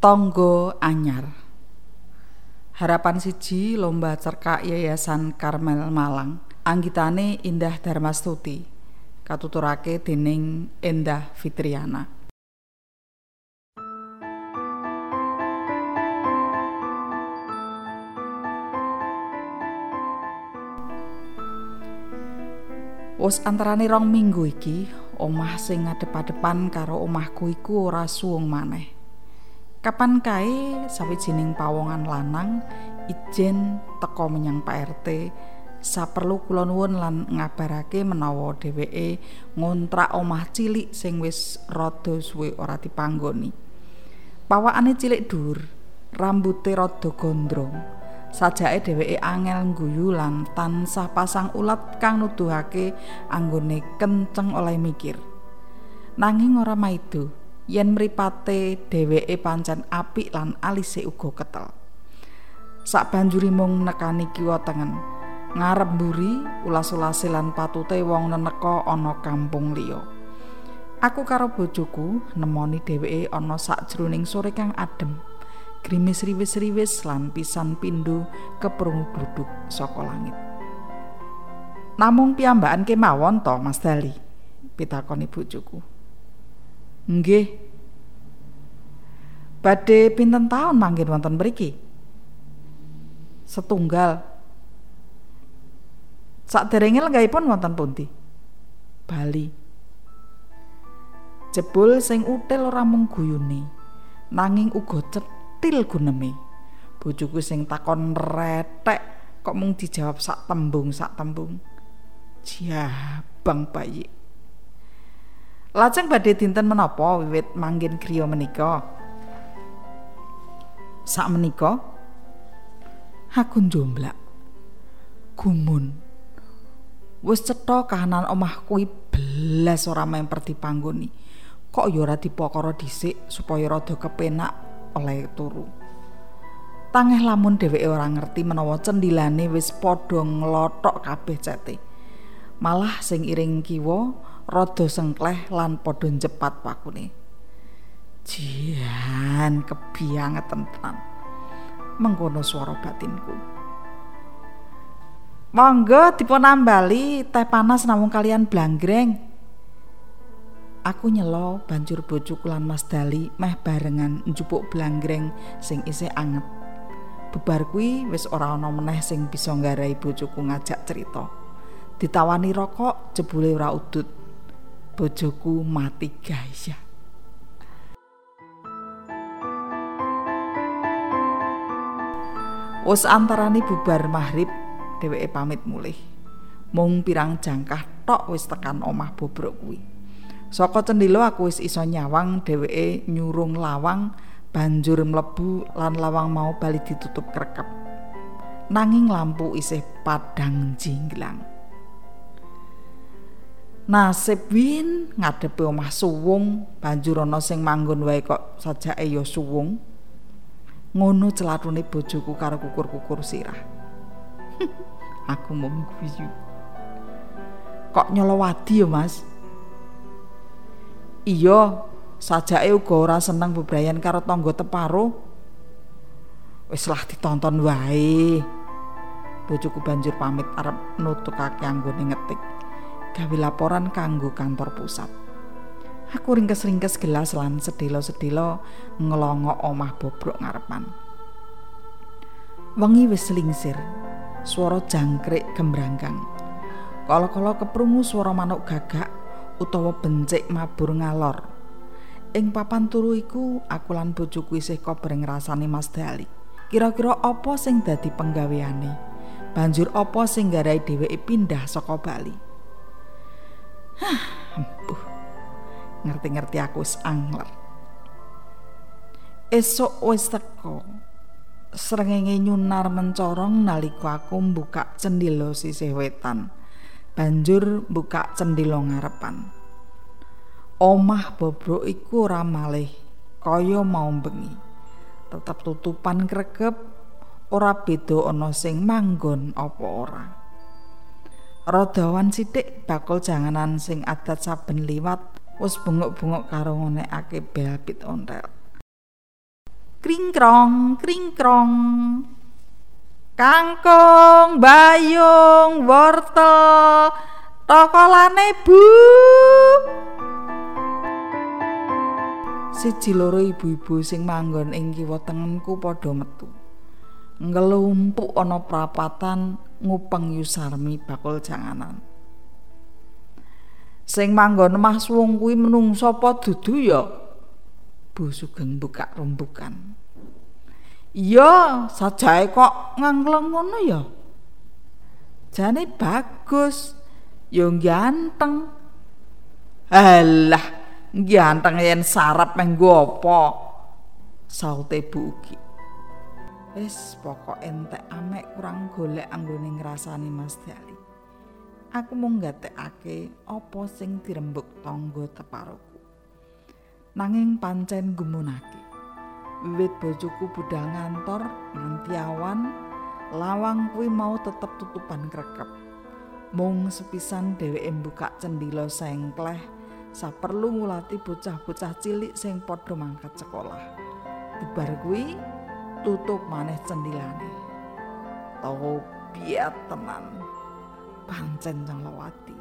Tonggo Anyar. Harapan siji lomba cerkak Yayasan Karmel Malang. Anggitane Indah Darmastuti katuturake dening Endah Fitriana. Wes antarane rong minggu iki omah sing ngadep-adepan karo omahku iku ora suwung maneh Kapan kae sawijining pawongan lanang ijen teka menyang Pak RT saperlu kula nuwun lan ngabarake menawa dheweke ngontrak omah cilik sing wis rada suwe ora dipanggoni. Pawakane cilik dhuwur, rambuté rada gondrong. Sajake dheweke angel ngguyu lan tansah pasang ulat kang nuduhake anggone kenceng oleh mikir. Nanging ora maido. Yen mripate dheweke pancen apik lan alise uga ketel. Sak banjuri mung nekani kiwa tengen. Ngarep mburi ulas-ulase lan patute wong neneka ana kampung liya. Aku karo bojoku nemoni dheweke ana sakjroning sore kang adem. Grimis riwis-riwis lan pisan pindho keprungu gluduk saka langit. Namung piyambakan kemawon to Mas Dali? pitakoni bojoku. Nggih. Badhe pinten taun manggen wonten mriki? Setunggal. Saderenge lenggahipun wonten pundi? Bali. Jebul sing util ora mung guyune, nanging uga cetil guneme. Bojoku sing takon retek kok mung dijawab sak tembung sak tembung. Jabang bayi. Lajeng badhe dinten menapa wiwit manggen griya menika? Sak menika aku njomblak. Gumun. Wis cetha kahanan omah kuwi belas ora memper dipanggoni. Kok ya ora dipokoro dhisik supaya rada kepenak oleh turu. Tangeh lamun dheweke ora ngerti menawa cendilane wis padha nglothok kabeh cete. Malah sing iring kiwa rada sengkleh lan padha njepat pakune. Jian kebiangeten tenan. Mengkono swara batinku. Monggo dipun nambali teh panas namung kalian blanggreng. Aku nyelo banjur bojoku lan Mas Dali meh barengan njupuk blanggreng sing isih anget. Bebar kuwi wis ora ana meneh sing bisa nggarai bojoku ngajak cerita. Ditawani rokok jebule ora udut. Bojoku mati gaya. Wes antarane bubar maghrib, dheweke pamit mulih. Mung pirang jangkah tok wis tekan omah bobrok kuwi. Saka cendhila aku wis iso nyawang dheweke nyurung lawang banjur mlebu lan lawang mau bali ditutup krekep. Nanging lampu isih padang jinglang. Nasib win ngadepi omah suwung, banjur ana sing manggon wae kok sajake ya suwung. Ngono celatune bojoku karo kukur-kukur sirah. Aku mung guyu. Kok nyolowadi ya, Mas? Iya, sajake uga ora seneng bebrayan karo tangga teparo. Wis lah ditonton wae. Bojoku banjur pamit arep nutukake anggone ngetik. Gawe laporan kanggo kantor pusat. Aku ringkes-ringkes gelas lan sedelo-sedelo ngelongok omah bobrok ngarepan. Wengi wis lingsir, swara jangkrik gembranggang. Kala-kala keprungu swara manuk gagak utawa bencik mabur ngalor. Ing papan turu iku aku lan bojoku isih kobreng rasane Mas Dali. Kira-kira apa sing dadi penggaweane? Banjur apa sing garai dheweke pindah saka Bali? Empuh. Ngerti-ngerti aku wis angler. Esok wis teko. Srengenge nyunar mencorong nalika aku mbuka cendilo sisih wetan. Banjur buka cendilo ngarepan. Omah bobrok iku ora malih kaya mau bengi. Tetap tutupan kregep ora beda ana sing manggon apa ora. Radawan sithik bakul janganan sing adat saben liwat wis bengok-bengok karo ngonekake belpit ontel. kringkrong kringkrong. Kangkung bayung wortel tokolane bu. Siji loro ibu-ibu sing manggon ing kiwa tengenku padha metu. Ngelumpuk ana prapatan ngupeng yusarmi bakul janganan. Sing manggon omah suwung kuwi menungsa apa dudu ya? Bu Sugeng buka rumbukan. Iya sajae kok ngangleng ngono ya? Jane bagus yo ganteng alah ganteng yen sarap menggo apa? Saute Bu Ugi wis pokok entek amek kurang golek anggone ngrasani Mas Dali. Aku mung gatekake apa sing dirembuk tangga teparoku. Nanging pancen gumunake. Wiwit bojoku budal ngantor nganti awan lawang kuwi mau tetep tutupan krekep. Mung sepisan dheweke buka cendila sengkleh saperlu ngulati bocah-bocah cilik sing padha mangkat sekolah. Bubar kuwi tutup maneh cendilane tau biat tenan pancen Canglawati.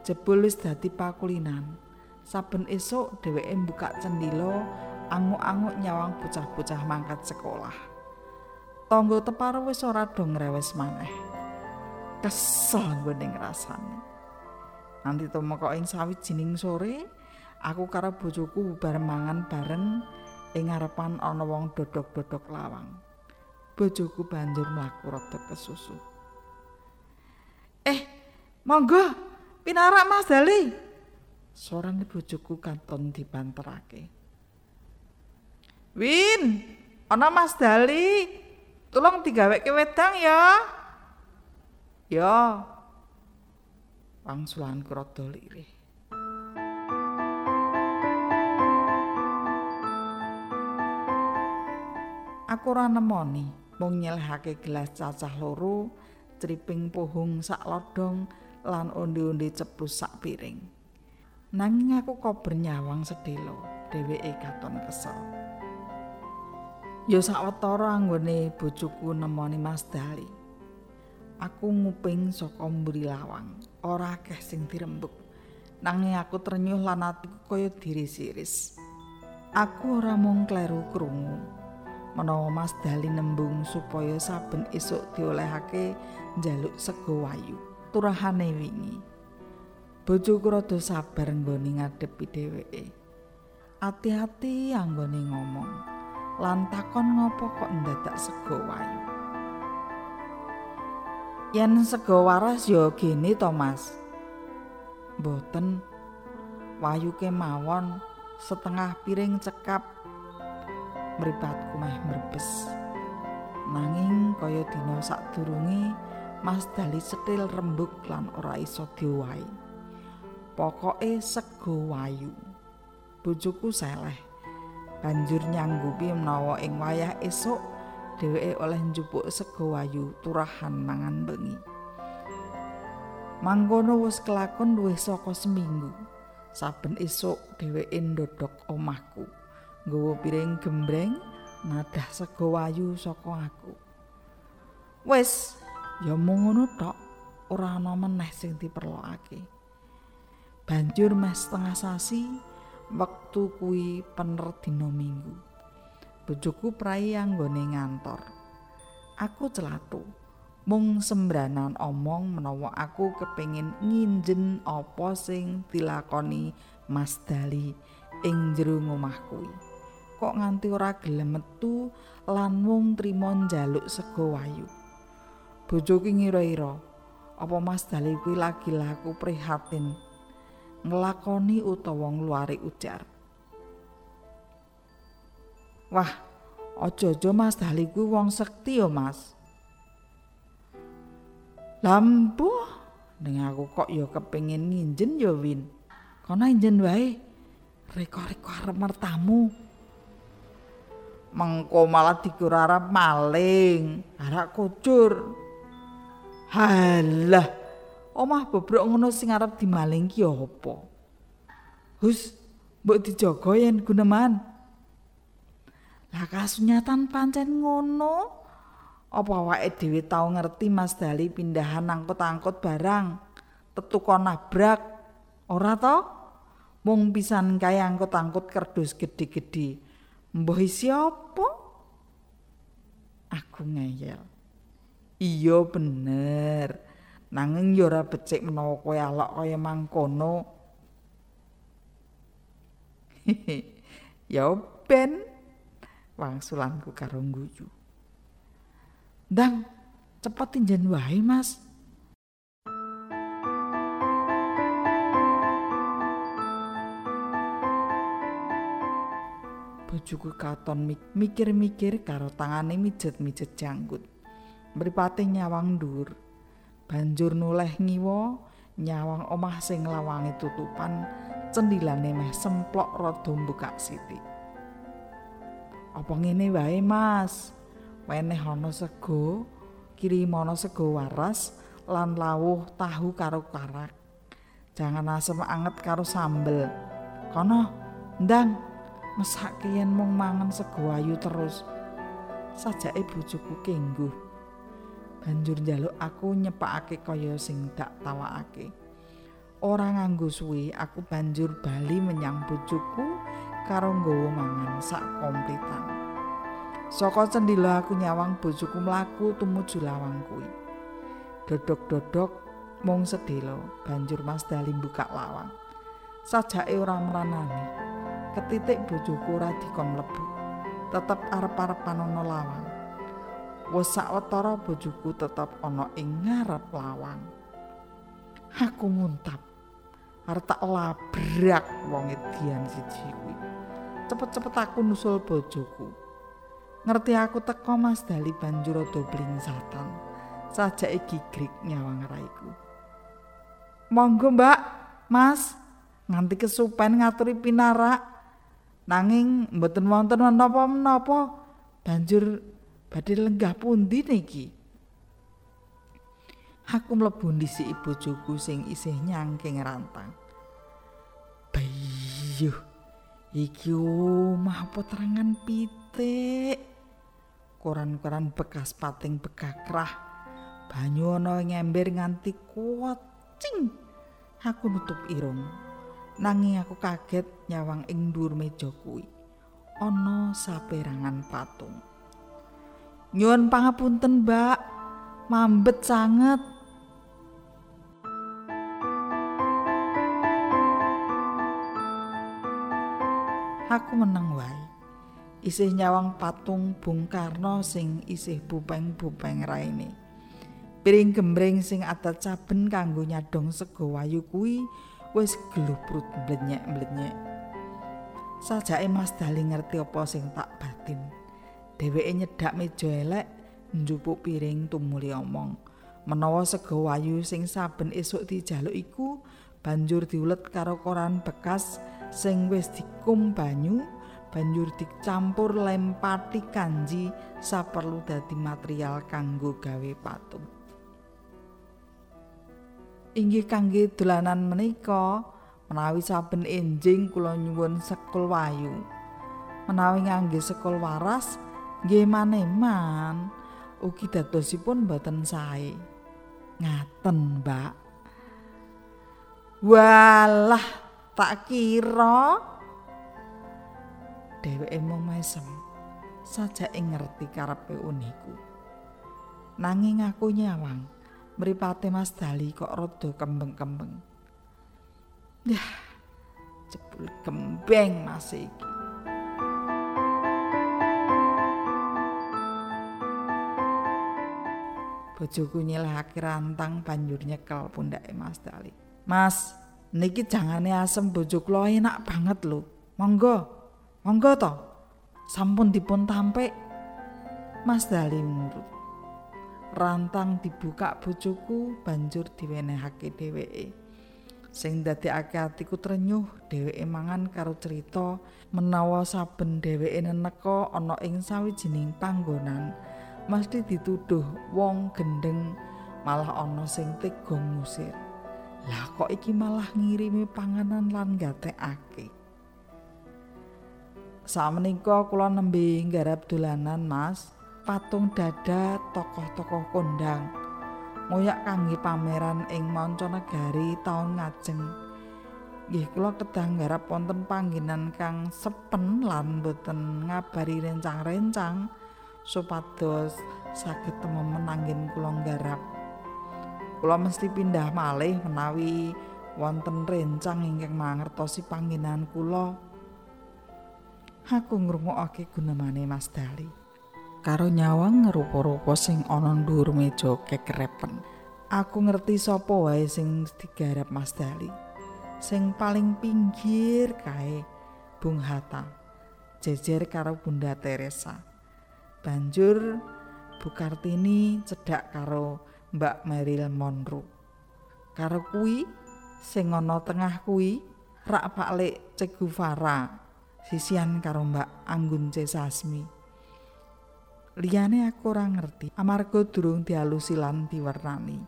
Jebul wis dadi pakulinan. Saben esuk dheweke buka cendilo, anguk-anguk nyawang bocah-bocah mangkat sekolah. Tonggo teparo wis ora do ngrewes maneh. Kesel gue ngrasane. Nanti tumeka ing sawijining sore, aku karo bojoku bubar mangan bareng ing ngarepan ana wong dodok-dodok lawang. Bojoku banjur mlaku rada kesusu. Eh, monggo pinarak Mas Dali. Suarane bojoku kanton dibanterake. Win, ana Mas Dali. Tolong digaweke wedang ya. Ya. Wangsulanku rada lirih. Aku ora nemoni, mung nyelehake gelas cacah loro triping pohung sak lodong lan onde-onde cepus sak piring. Nanging aku kok bernyawang sedelo, dheweke katon kesel. Ya sawetara anggone bojoku nemoni Mas Dali. Aku nguping saka mburi lawang, ora akeh sing dirembuk. Nanging aku ternyuh lan atiku kaya diris-iris. Aku ora mung kleru krungu. Menawa Mas Dali nembung supaya saben esuk diolehake njaluk sego wayu. Turahane wingi. Bojoku rada sabar nggone ngadepi dheweke. Ati-ati anggone ngomong lan takon ngopo kok ndadak sego wayu? Yen sego waras ya gene to mas. Mboten. Wayu kemawon setengah piring cekap mripatku meh mrebes nanging kaya dina sadurunge Mas Dali setil rembuk lan ora iso diwai. Pokoke sego wayu. Bojoku seleh. Banjur nyanggupi menawa ing wayah esuk dheweke oleh njupuk sego wayu turahan mangan bengi. Mangkono wis kelakon luwih saka seminggu. Saben esuk dheweke ndodok omahku. Nggawa piring gembreng nadah sego wayu saka aku. Wes, ya mung ngono tok ora ana meneh sing diperlokake. Banjur meh setengah sasi wektu kuwi pener dina minggu. Bojoku prai anggone ngantor. Aku celatu mung sembranan omong menawa aku kepingin nginjen apa sing dilakoni Mas Dali ing jero kuwi kok nganti ora gelem metu lan mung trimo njaluk sego wayu. Bojoku ngira-ira apa Mas Dali kuwi lagi laku prihatin? Nglakoni utawa ngluari ujar. Wah aja-aja Mas Dali kuwi wong sekti ya Mas. Lampu ning aku kok ya kepengin nginjen ya Win. Kono injen wae reko-reko arep mertamu mengko malah dikira maling arak kucur Halah. Omah bobrok ngono sing arep dimaling ki apa? Hus, mbok dijaga yen guneman. Lah kasunyatan pancen ngono. Apa awake dhewe tau ngerti Mas Dali pindahan angkut-angkut barang tetuko nabrak ora to? Mung pisan kae angkut-angkut kerdus gede-gede. Mbah isi apa? Aku ngeyel. Iya bener. Nanging ya ora becik menawa kowe alok kaya mangkono. ya ben wangsulanku karo guyu. Ndang, cepet tinjen wae, Mas. Bojoku katon mikir-mikir karo tangane mijet-mijet janggut. Mripate nyawang ndur. Banjur noleh ngiwa nyawang omah sing lawange tutupan cendilane meh semplok rada buka siti. Apa ngene wae, Mas? weneh ana sego kirim ana sego waras lan lawuh tahu karo karak jangan asem anget karo sambel kono ndang mesak yen mung mangan sego ayu terus sajake bojoku kengguh banjur njaluk aku nyepakake kaya sing dak tawakake ora nganggo suwi aku banjur bali menyang bojoku karo nggawa mangan sak komplitan Saka cendhila aku nyawang bojoku mlaku tumuju lawang kuwi. Dodok-dodok mung sedhela, banjur Mas Dali buka lawang. Sajake ora meranani. Ketitik bojoku ora dikon mlebu. Tetep arep-arepan ana lawang. Wes sawetara bojoku tetep ana ing ngarep lawang. Aku muntap. Arep tak labrak wong edian siji kuwi. Cepet-cepet aku nusul bojoku. Ngerti aku teko Mas Dali banjur rada blingsatan. Sajake gigrik nyawang raiku. Monggo, Mbak. Mas, nganti kesupen ngaturi pinarak. Nanging mboten wonten menapa-menapa. Banjur badhe lenggah pundi niki? Aku mlebu ibu bojoku sing isih nyangking rantang. Bayuh. Iki omah apa terangan pitik. koran-koran bekas pating bekakrah banyu ana nganti kucing aku nutup irung nanging aku kaget nyawang ing dhuwur meja kuwi. Ana saperangan patung. Nyuwun pangapunten mbak. Mambet sanget. Aku meneng wae. Isih nyawang patung Bung Karno sing isih bupeng-bupeng raine. Piring gembreng sing adat saben kanggo nyadong sego wayu kuwi wis gluprut blenyek-blenyek. Sajake Mas Dali ngerti apa sing tak batin. Dheweke nyedak meja elek njupuk piring tumuli omong. Menawa sego wayu sing saben esuk dijaluk iku banjur diulet karo koran bekas sing wis dikum banyu banjur dicampur lem pati kanji saperlu dadi material kanggo gawe patung. Inggih kangge dolanan menika menawi saben enjing kula nyuwun sekul wayu. Menawi ngangge sekul waras nggih maneman ugi dadosipun boten sae. Ngaten, Mbak. Walah, tak kira dheweke mung mesem sajake ngerti karepe uniku nanging aku nyawang mripate Mas Dali kok rada kembeng-kembeng yah jebul gembeng mas iki bojoku nyelehake rantang banjur nyekel pundake Mas Dali Mas niki jangane asem bojoku lo enak banget lho monggo Monggo to. Sampun dipun tampik. Mas Dali nurut. Rantang dibuka bojoku banjur diwenehake dheweke. Sing dadekake atiku trenyuh dheweke mangan karo cerita menawa saben dheweke neneka ana ing sawijining panggonan mesti dituduh wong gendeng malah ana sing tega ngusir. Lah kok iki malah ngirimi panganan lan gatekake. Samenika kula nembe nggarap dolanan, Mas. Patung dada tokoh-tokoh kondang. Ngoyak kangge pameran ing mancanegari taun ngajeng. Nggih kula kedah nggarap wonten panggenan kang sepen lan boten ngabari rencang-rencang supados saged tememen anggen kula nggarap. Kula mesti pindah malih menawi wonten rencang ingkang mangertosi panggenan kula. Aku ngrungokake gunemane Mas Dali. Karo nyawang rupa-rupa sing ana dhuwur meja kekrepen. Aku ngerti sapa wae sing digarap Mas Dali. Sing paling pinggir kae Bung Hatta. Jejer karo Bunda Teresa. Banjur Bu Kartini cedhak karo Mbak Meryl Monroe. Karo kuwi sing ana tengah kuwi rak Pak Lek Cegufara sisian karo Mbak Anggun C Sasmi. Liyane aku ora ngerti amarga durung dialusi lan diwernani.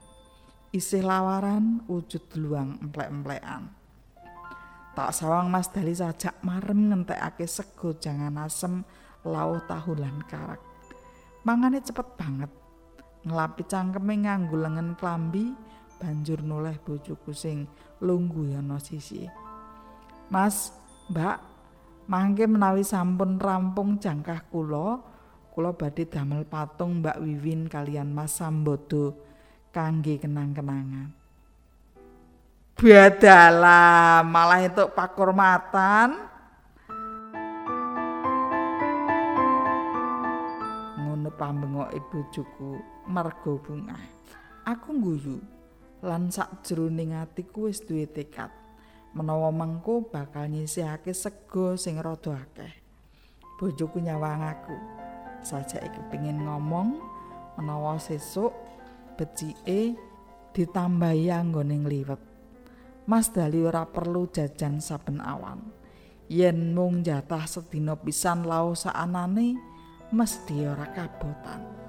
Isih lawaran wujud luang emplek-emplekan. Tak sawang Mas Dali sajak marem ngentekake sego jangan asem lauh tahu lan karak. Mangane cepet banget. Ngelapi cangkeme nganggo lengan klambi banjur noleh bojoku sing lungguh ana sisi. Mas, Mbak, mangke menawi sampun rampung jangkah kula, kula badhe damel patung Mbak Wiwin kalian Mas Sambodo kangge kenang-kenangan. Biadalah, malah itu pakurmatan. Ngono pambengoke bojoku marga bunga. Aku ngguyu lan sakjroning atiku wis duwe tekad menawa mengko bakal nyisihake sego sing rada akeh bojoku nyawang aku sajake kepengin ngomong menawa sesuk becike ditambahi anggone ngliwet. Mas Dali ora perlu jajan saben awan. Yen mung jatah sedina pisan lau saanane mesti ora kabotan